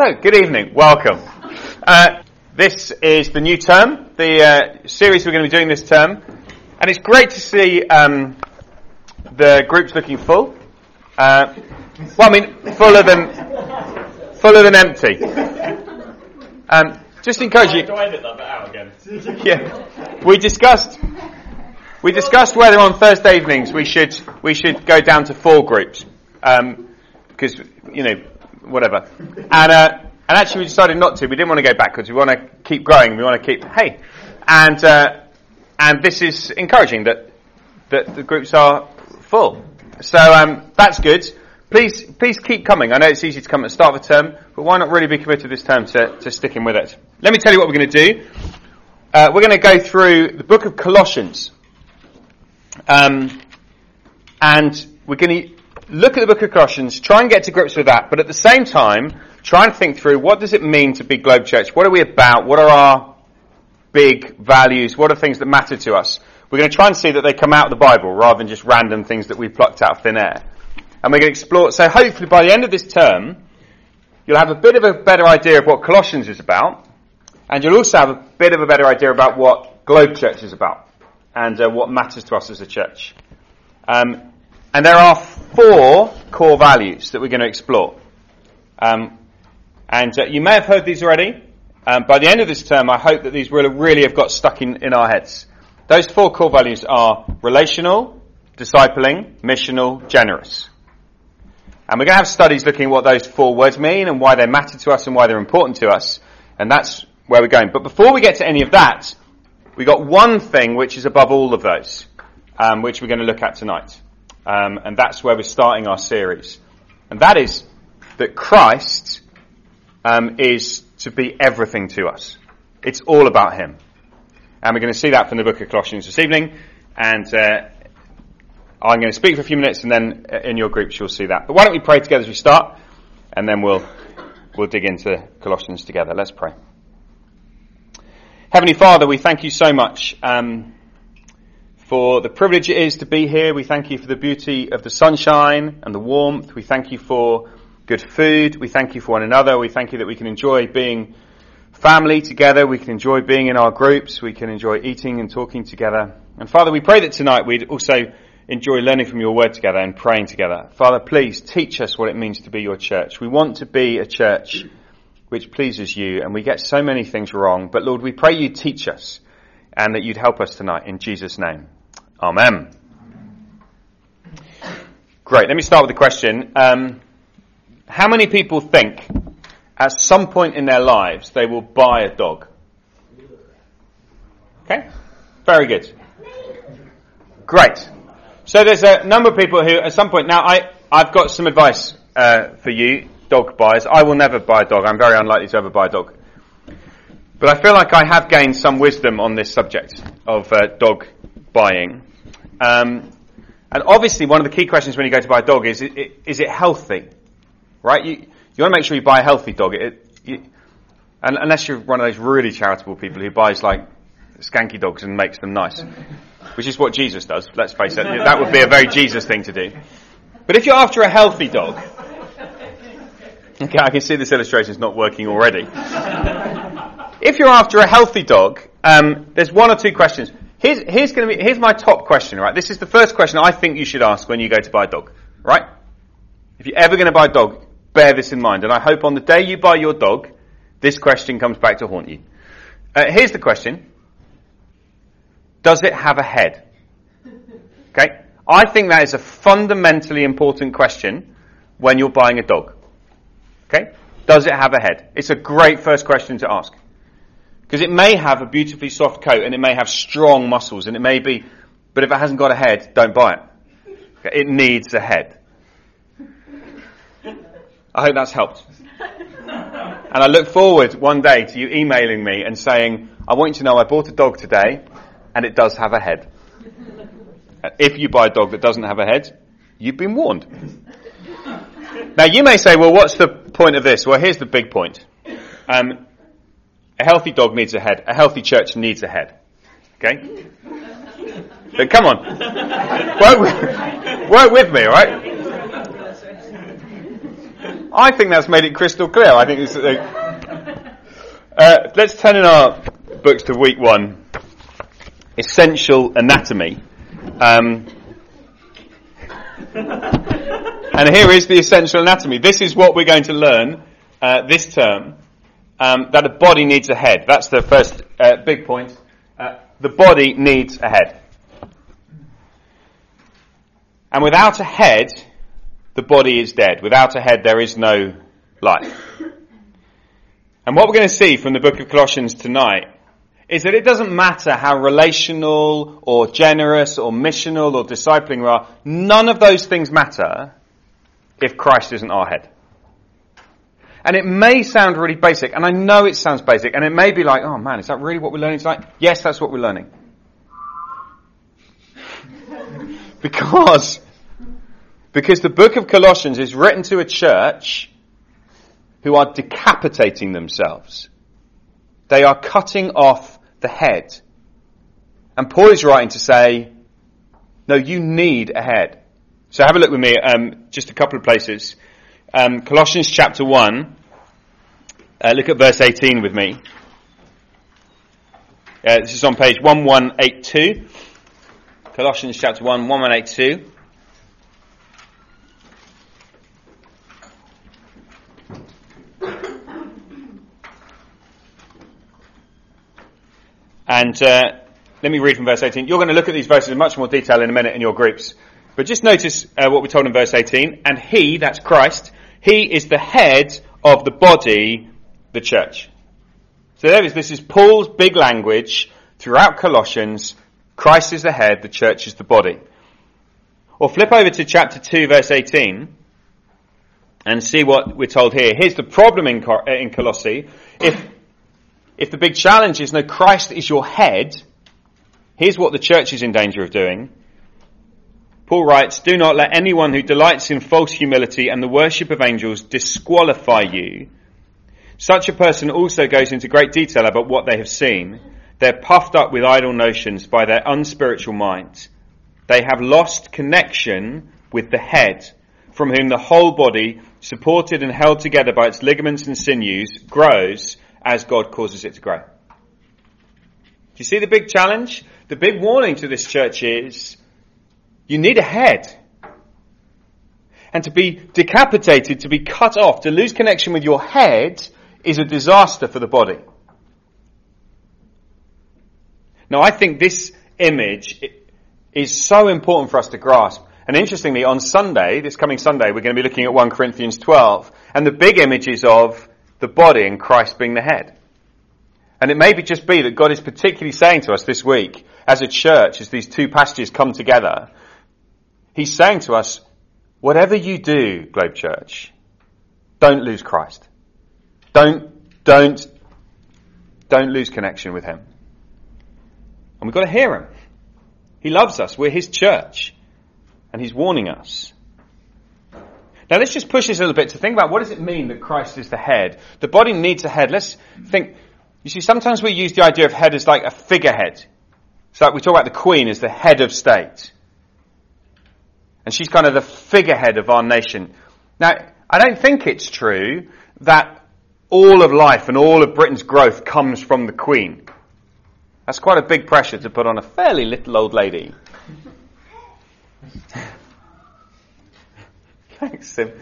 So, good evening. Welcome. Uh, this is the new term, the uh, series we're going to be doing this term, and it's great to see um, the groups looking full. Uh, well, I mean, fuller than fuller than empty. Um, just encourage you. Yeah, we discussed we discussed whether on Thursday evenings we should we should go down to four groups because you know whatever. And, uh, and actually we decided not to. We didn't want to go backwards. We want to keep growing. We want to keep, hey. And, uh, and this is encouraging that, that the groups are full. So, um, that's good. Please, please keep coming. I know it's easy to come at the start of a term, but why not really be committed this term to, to sticking with it? Let me tell you what we're going to do. Uh, we're going to go through the book of Colossians. Um, and we're going to look at the book of Colossians, try and get to grips with that, but at the same time, try and think through what does it mean to be Globe Church? What are we about? What are our big values? What are things that matter to us? We're going to try and see that they come out of the Bible rather than just random things that we plucked out of thin air. And we're going to explore, so hopefully by the end of this term, you'll have a bit of a better idea of what Colossians is about, and you'll also have a bit of a better idea about what Globe Church is about, and uh, what matters to us as a church. Um, and there are four core values that we're going to explore. Um, and uh, you may have heard these already. Um, by the end of this term, I hope that these will really have got stuck in, in our heads. Those four core values are relational, discipling, missional, generous. And we're going to have studies looking at what those four words mean and why they matter to us and why they're important to us. And that's where we're going. But before we get to any of that, we've got one thing which is above all of those, um, which we're going to look at tonight. Um, and that's where we're starting our series. And that is that Christ um, is to be everything to us. It's all about Him. And we're going to see that from the book of Colossians this evening. And uh, I'm going to speak for a few minutes, and then uh, in your groups you'll see that. But why don't we pray together as we start, and then we'll we'll dig into Colossians together. Let's pray. Heavenly Father, we thank you so much. Um, for the privilege it is to be here. We thank you for the beauty of the sunshine and the warmth. We thank you for good food. We thank you for one another. We thank you that we can enjoy being family together. We can enjoy being in our groups. We can enjoy eating and talking together. And Father, we pray that tonight we'd also enjoy learning from your word together and praying together. Father, please teach us what it means to be your church. We want to be a church which pleases you and we get so many things wrong. But Lord, we pray you teach us and that you'd help us tonight in Jesus' name. Amen. Great. Let me start with the question. Um, how many people think at some point in their lives they will buy a dog? Okay. Very good. Great. So there's a number of people who at some point, now I, I've got some advice uh, for you, dog buyers. I will never buy a dog. I'm very unlikely to ever buy a dog. But I feel like I have gained some wisdom on this subject of uh, dog buying. Um, and obviously, one of the key questions when you go to buy a dog is: Is it healthy? Right? You, you want to make sure you buy a healthy dog. It, you, unless you're one of those really charitable people who buys like skanky dogs and makes them nice, which is what Jesus does. Let's face it, that would be a very Jesus thing to do. But if you're after a healthy dog, okay, I can see this illustration is not working already. if you're after a healthy dog, um, there's one or two questions. Here's, here's going to be, here's my top question, right? This is the first question I think you should ask when you go to buy a dog, right? If you're ever going to buy a dog, bear this in mind. And I hope on the day you buy your dog, this question comes back to haunt you. Uh, here's the question. Does it have a head? Okay? I think that is a fundamentally important question when you're buying a dog. Okay? Does it have a head? It's a great first question to ask. Because it may have a beautifully soft coat and it may have strong muscles and it may be, but if it hasn't got a head, don't buy it. It needs a head. I hope that's helped. And I look forward one day to you emailing me and saying, I want you to know I bought a dog today and it does have a head. If you buy a dog that doesn't have a head, you've been warned. Now you may say, well, what's the point of this? Well, here's the big point. Um, a healthy dog needs a head. A healthy church needs a head. Okay? But come on. Work with, work with me, right? I think that's made it crystal clear. I think it's. Uh, uh, let's turn in our books to week one. Essential anatomy. Um, and here is the essential anatomy. This is what we're going to learn uh, this term. Um, that a body needs a head. That's the first uh, big point. Uh, the body needs a head. And without a head, the body is dead. Without a head, there is no life. And what we're going to see from the book of Colossians tonight is that it doesn't matter how relational or generous or missional or discipling we are, none of those things matter if Christ isn't our head. And it may sound really basic, and I know it sounds basic, and it may be like, oh man, is that really what we're learning tonight? Yes, that's what we're learning. because, because the book of Colossians is written to a church who are decapitating themselves. They are cutting off the head. And Paul is writing to say, no, you need a head. So have a look with me, um, just a couple of places. Um, Colossians chapter 1, uh, look at verse 18 with me. Uh, this is on page 1182. Colossians chapter 1, 1182. And uh, let me read from verse 18. You're going to look at these verses in much more detail in a minute in your groups. But just notice uh, what we're told in verse 18. And he, that's Christ, he is the head of the body, the church. So there is, this is Paul's big language throughout Colossians. Christ is the head, the church is the body. Or flip over to chapter 2 verse 18 and see what we're told here. Here's the problem in, uh, in Colossae. If if the big challenge is no, Christ is your head, here's what the church is in danger of doing. Paul writes, Do not let anyone who delights in false humility and the worship of angels disqualify you. Such a person also goes into great detail about what they have seen. They're puffed up with idle notions by their unspiritual minds. They have lost connection with the head, from whom the whole body, supported and held together by its ligaments and sinews, grows as God causes it to grow. Do you see the big challenge? The big warning to this church is you need a head. And to be decapitated, to be cut off, to lose connection with your head is a disaster for the body. Now I think this image is so important for us to grasp. And interestingly, on Sunday, this coming Sunday, we're going to be looking at 1 Corinthians 12. And the big images of the body and Christ being the head. And it may be just be that God is particularly saying to us this week, as a church, as these two passages come together, He's saying to us, whatever you do, Globe Church, don't lose Christ. Don't, don't, don't lose connection with Him. And we've got to hear Him. He loves us. We're His church. And He's warning us. Now let's just push this a little bit to think about what does it mean that Christ is the head? The body needs a head. Let's think, you see, sometimes we use the idea of head as like a figurehead. So like we talk about the Queen as the head of state. And she's kind of the figurehead of our nation. Now, I don't think it's true that all of life and all of Britain's growth comes from the Queen. That's quite a big pressure to put on a fairly little old lady. Thanks, Sim.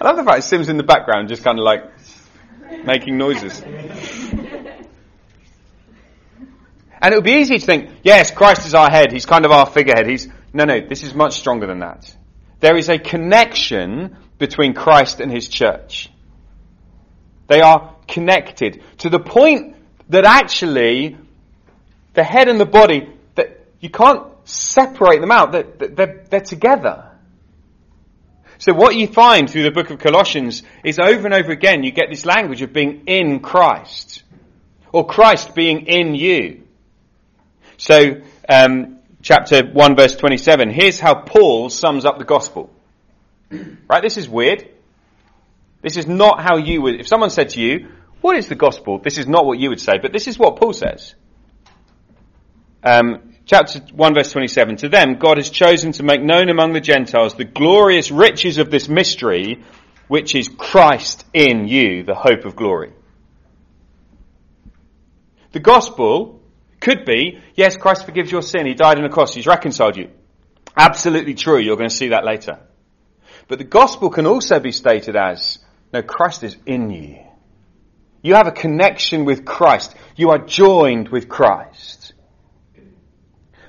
I love the fact Sim's in the background, just kind of like making noises. And it would be easy to think, yes, Christ is our head. He's kind of our figurehead. He's, no, no, this is much stronger than that. There is a connection between Christ and his church. They are connected to the point that actually the head and the body, that you can't separate them out. They're, they're, they're together. So what you find through the book of Colossians is over and over again you get this language of being in Christ. Or Christ being in you. So, um, chapter 1 verse 27, here's how Paul sums up the gospel. Right, this is weird. This is not how you would, if someone said to you, what is the gospel? This is not what you would say, but this is what Paul says. Um, chapter 1 verse 27, to them God has chosen to make known among the Gentiles the glorious riches of this mystery, which is Christ in you, the hope of glory. The gospel could be, yes, Christ forgives your sin. He died on the cross. He's reconciled you. Absolutely true. You're going to see that later. But the gospel can also be stated as, no, Christ is in you. You have a connection with Christ. You are joined with Christ.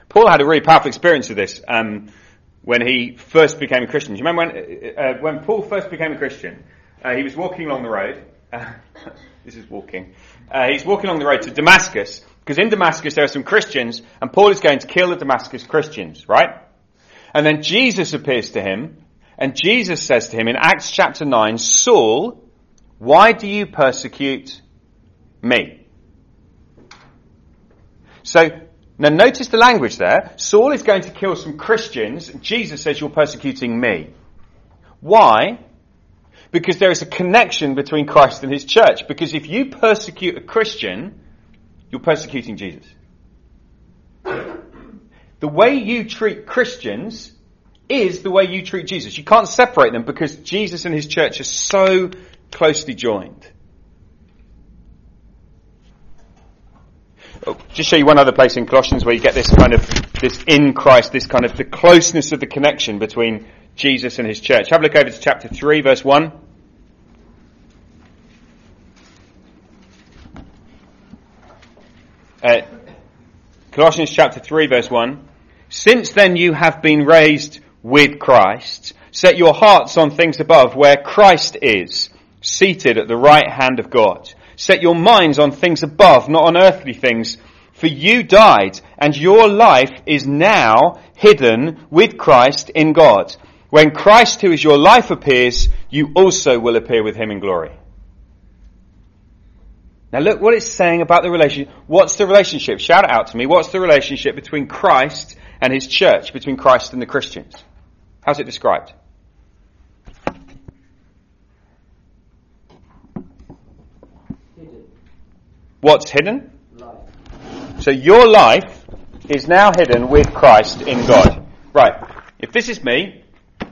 Paul had a really powerful experience of this um, when he first became a Christian. Do you remember when, uh, when Paul first became a Christian? Uh, he was walking along the road. Uh, this is walking. Uh, he's walking along the road to Damascus because in Damascus there are some Christians, and Paul is going to kill the Damascus Christians, right? And then Jesus appears to him, and Jesus says to him in Acts chapter 9, Saul, why do you persecute me? So, now notice the language there. Saul is going to kill some Christians. Jesus says you're persecuting me. Why? Because there is a connection between Christ and his church. Because if you persecute a Christian, you're persecuting Jesus. The way you treat Christians is the way you treat Jesus. You can't separate them because Jesus and his church are so closely joined. Oh, just show you one other place in Colossians where you get this kind of, this in Christ, this kind of the closeness of the connection between Jesus and his church. Have a look over to chapter 3 verse 1. Uh, Colossians chapter 3 verse 1. Since then you have been raised with Christ. Set your hearts on things above where Christ is, seated at the right hand of God. Set your minds on things above, not on earthly things. For you died, and your life is now hidden with Christ in God. When Christ, who is your life, appears, you also will appear with him in glory. Now look what it's saying about the relationship. What's the relationship? Shout it out to me. What's the relationship between Christ and his church, between Christ and the Christians? How's it described? Hidden. What's hidden? Life. So your life is now hidden with Christ in God. Right. If this is me,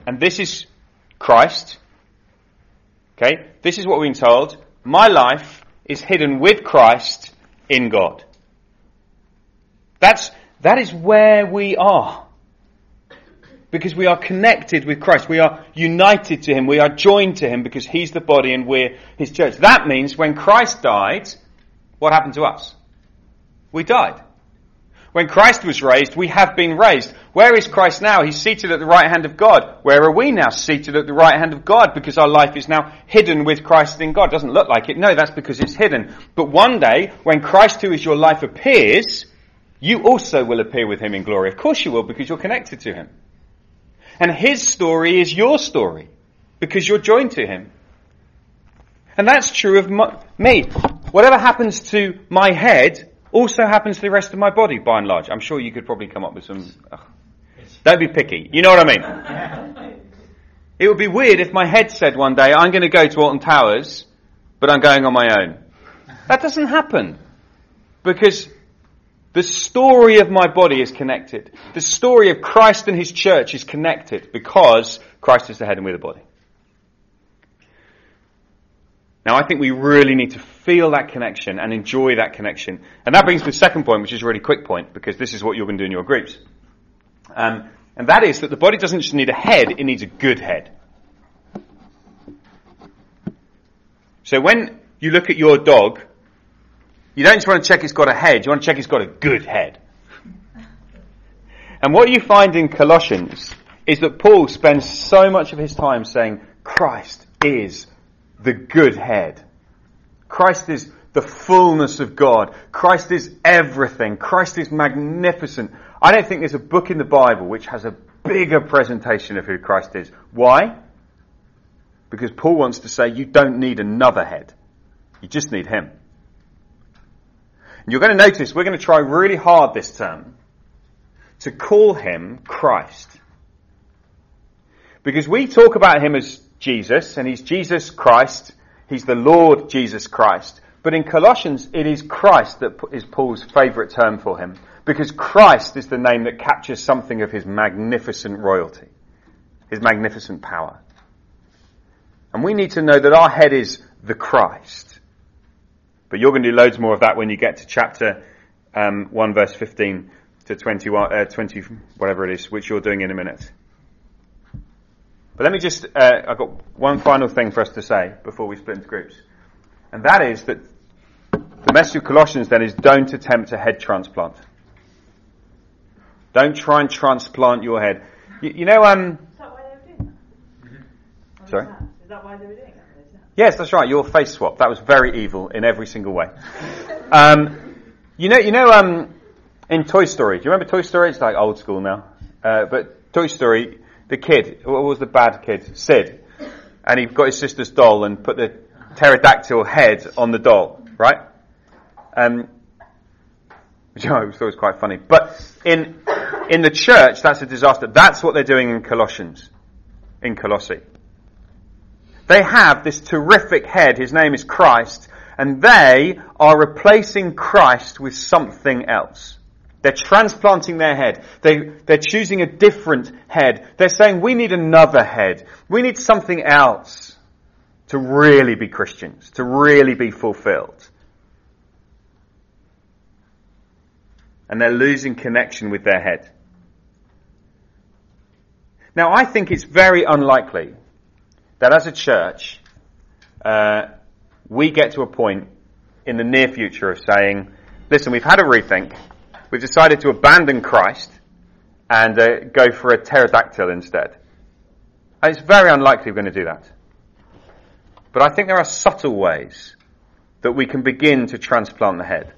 and this is Christ, okay, this is what we've been told. My life is hidden with Christ in God. That's, that is where we are. Because we are connected with Christ. We are united to Him. We are joined to Him because He's the body and we're His church. That means when Christ died, what happened to us? We died. When Christ was raised, we have been raised. Where is Christ now? He's seated at the right hand of God. Where are we now? Seated at the right hand of God because our life is now hidden with Christ in God. Doesn't look like it. No, that's because it's hidden. But one day, when Christ who is your life appears, you also will appear with him in glory. Of course you will because you're connected to him. And his story is your story because you're joined to him. And that's true of me. Whatever happens to my head also happens to the rest of my body, by and large. I'm sure you could probably come up with some. Ugh. Don't be picky. You know what I mean? It would be weird if my head said one day, I'm going to go to Alton Towers, but I'm going on my own. That doesn't happen. Because the story of my body is connected. The story of Christ and His church is connected because Christ is the head and we're the body. Now, I think we really need to feel that connection and enjoy that connection. And that brings me to the second point, which is a really quick point, because this is what you're going to do in your groups. Um, and that is that the body doesn't just need a head, it needs a good head. So when you look at your dog, you don't just want to check it's got a head, you want to check it's got a good head. And what you find in Colossians is that Paul spends so much of his time saying, Christ is the good head. Christ is the fullness of God. Christ is everything. Christ is magnificent. I don't think there's a book in the Bible which has a bigger presentation of who Christ is. Why? Because Paul wants to say you don't need another head. You just need him. And you're going to notice we're going to try really hard this term to call him Christ. Because we talk about him as Jesus, and he's Jesus Christ. He's the Lord Jesus Christ. But in Colossians, it is Christ that is Paul's favourite term for him, because Christ is the name that captures something of his magnificent royalty, his magnificent power. And we need to know that our head is the Christ. But you're going to do loads more of that when you get to chapter um, 1 verse 15 to 21, uh, 20, whatever it is, which you're doing in a minute. But let me just, uh, I've got one final thing for us to say before we split into groups. And that is that the message of Colossians then is don't attempt a head transplant. Don't try and transplant your head. You, you know, um, Is that why they were doing that? Sorry? Is that why they were doing that? Yes, that's right. Your face swap. That was very evil in every single way. Um, you know, you know, um, in Toy Story. Do you remember Toy Story? It's like old school now. Uh, but Toy Story, the kid, what was the bad kid? Sid. And he got his sister's doll and put the pterodactyl head on the doll, right? Um, which I thought was quite funny. But in, in the church, that's a disaster. That's what they're doing in Colossians, in Colossae. They have this terrific head, his name is Christ, and they are replacing Christ with something else. They're transplanting their head. They, they're choosing a different head. They're saying, we need another head. We need something else to really be Christians, to really be fulfilled. And they're losing connection with their head. Now, I think it's very unlikely that as a church, uh, we get to a point in the near future of saying, listen, we've had a rethink. We've decided to abandon Christ and uh, go for a pterodactyl instead. And it's very unlikely we're going to do that. But I think there are subtle ways that we can begin to transplant the head.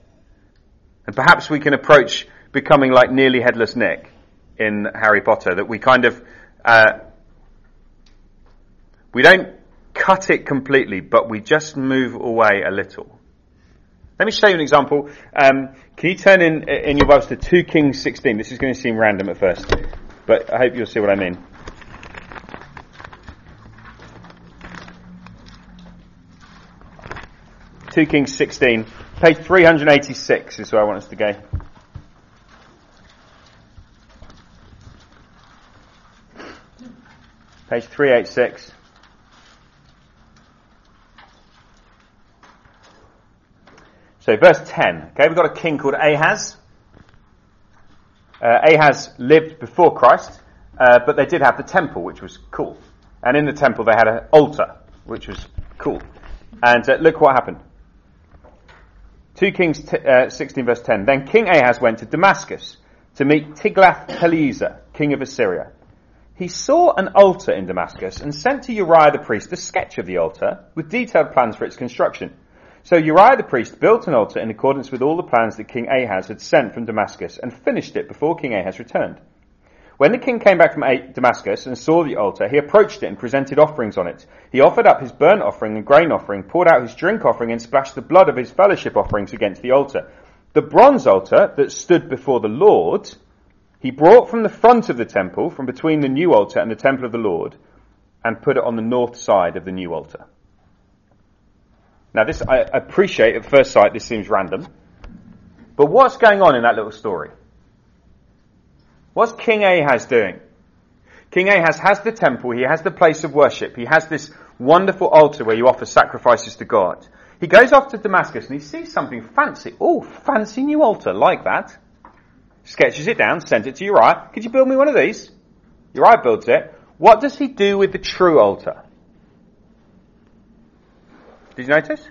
And perhaps we can approach becoming like nearly headless Nick in Harry Potter, that we kind of, uh, we don't cut it completely, but we just move away a little. Let me show you an example. Um, can you turn in in your Bibles to 2 Kings 16? This is going to seem random at first, but I hope you'll see what I mean. Two Kings 16, page 386 is where I want us to go. Page 386. So verse 10. Okay, we've got a king called Ahaz. Uh, Ahaz lived before Christ, uh, but they did have the temple, which was cool. And in the temple they had an altar, which was cool. And uh, look what happened. 2 Kings t- uh, 16 verse 10. Then King Ahaz went to Damascus to meet Tiglath-Pileser, king of Assyria. He saw an altar in Damascus and sent to Uriah the priest a sketch of the altar with detailed plans for its construction. So Uriah the priest built an altar in accordance with all the plans that King Ahaz had sent from Damascus and finished it before King Ahaz returned. When the king came back from Damascus and saw the altar, he approached it and presented offerings on it. He offered up his burnt offering and grain offering, poured out his drink offering, and splashed the blood of his fellowship offerings against the altar. The bronze altar that stood before the Lord, he brought from the front of the temple, from between the new altar and the temple of the Lord, and put it on the north side of the new altar. Now this, I appreciate at first sight this seems random, but what's going on in that little story? What's King Ahaz doing? King Ahaz has the temple, he has the place of worship, he has this wonderful altar where you offer sacrifices to God. He goes off to Damascus and he sees something fancy. Oh, fancy new altar, like that. Sketches it down, sends it to Uriah. Could you build me one of these? Uriah builds it. What does he do with the true altar? Did you notice?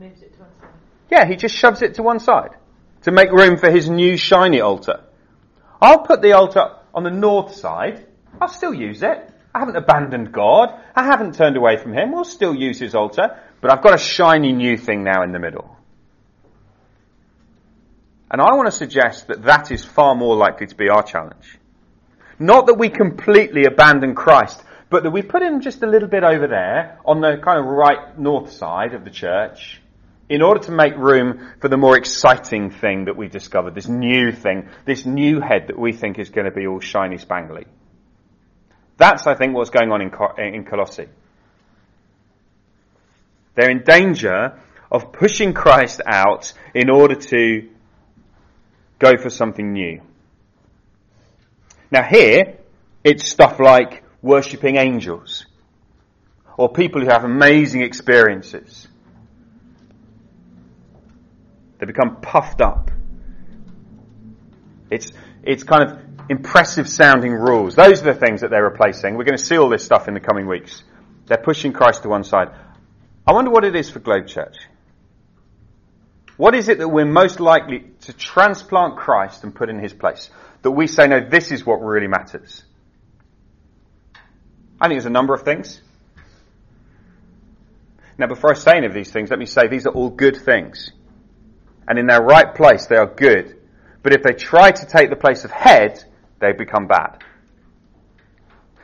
Moves it to one side. Yeah, he just shoves it to one side to make room for his new shiny altar. I'll put the altar on the north side. I'll still use it. I haven't abandoned God. I haven't turned away from Him. We'll still use His altar. But I've got a shiny new thing now in the middle. And I want to suggest that that is far more likely to be our challenge. Not that we completely abandon Christ, but that we put Him just a little bit over there on the kind of right north side of the church in order to make room for the more exciting thing that we've discovered, this new thing, this new head that we think is going to be all shiny spangly. That's, I think, what's going on in, in Colossae. They're in danger of pushing Christ out in order to go for something new. Now here, it's stuff like worshipping angels, or people who have amazing experiences. They become puffed up. It's, it's kind of impressive sounding rules. Those are the things that they're replacing. We're going to see all this stuff in the coming weeks. They're pushing Christ to one side. I wonder what it is for Globe Church. What is it that we're most likely to transplant Christ and put in his place? That we say, no, this is what really matters. I think there's a number of things. Now, before I say any of these things, let me say these are all good things. And in their right place, they are good. But if they try to take the place of head, they become bad.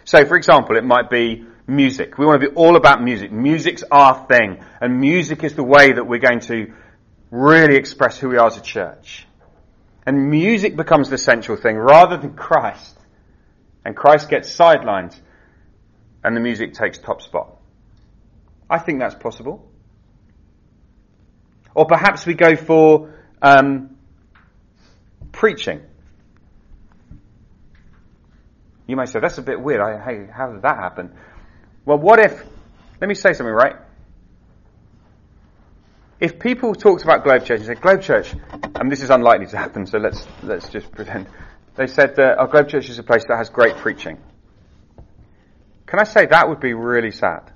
So, for example, it might be music. We want to be all about music. Music's our thing. And music is the way that we're going to really express who we are as a church. And music becomes the central thing rather than Christ. And Christ gets sidelined and the music takes top spot. I think that's possible. Or perhaps we go for um, preaching. You might say, that's a bit weird. I, hey, how did that happen? Well, what if, let me say something, right? If people talked about Globe Church and said, Globe Church, and this is unlikely to happen, so let's, let's just pretend. They said that our Globe Church is a place that has great preaching. Can I say that would be really sad?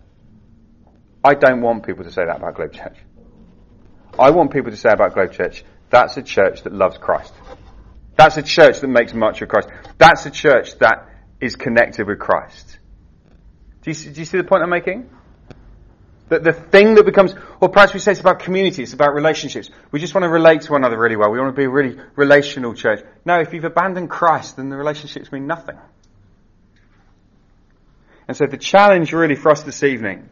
I don't want people to say that about Globe Church. I want people to say about Globe Church, that's a church that loves Christ. That's a church that makes much of Christ. That's a church that is connected with Christ. Do you, see, do you see the point I'm making? That the thing that becomes, or perhaps we say it's about community, it's about relationships. We just want to relate to one another really well. We want to be a really relational church. No, if you've abandoned Christ, then the relationships mean nothing. And so the challenge really for us this evening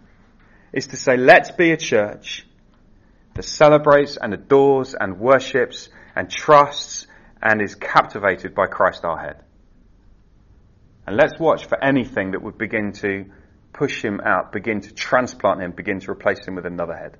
is to say, let's be a church that celebrates and adores and worships and trusts and is captivated by Christ our head. And let's watch for anything that would begin to push him out, begin to transplant him, begin to replace him with another head.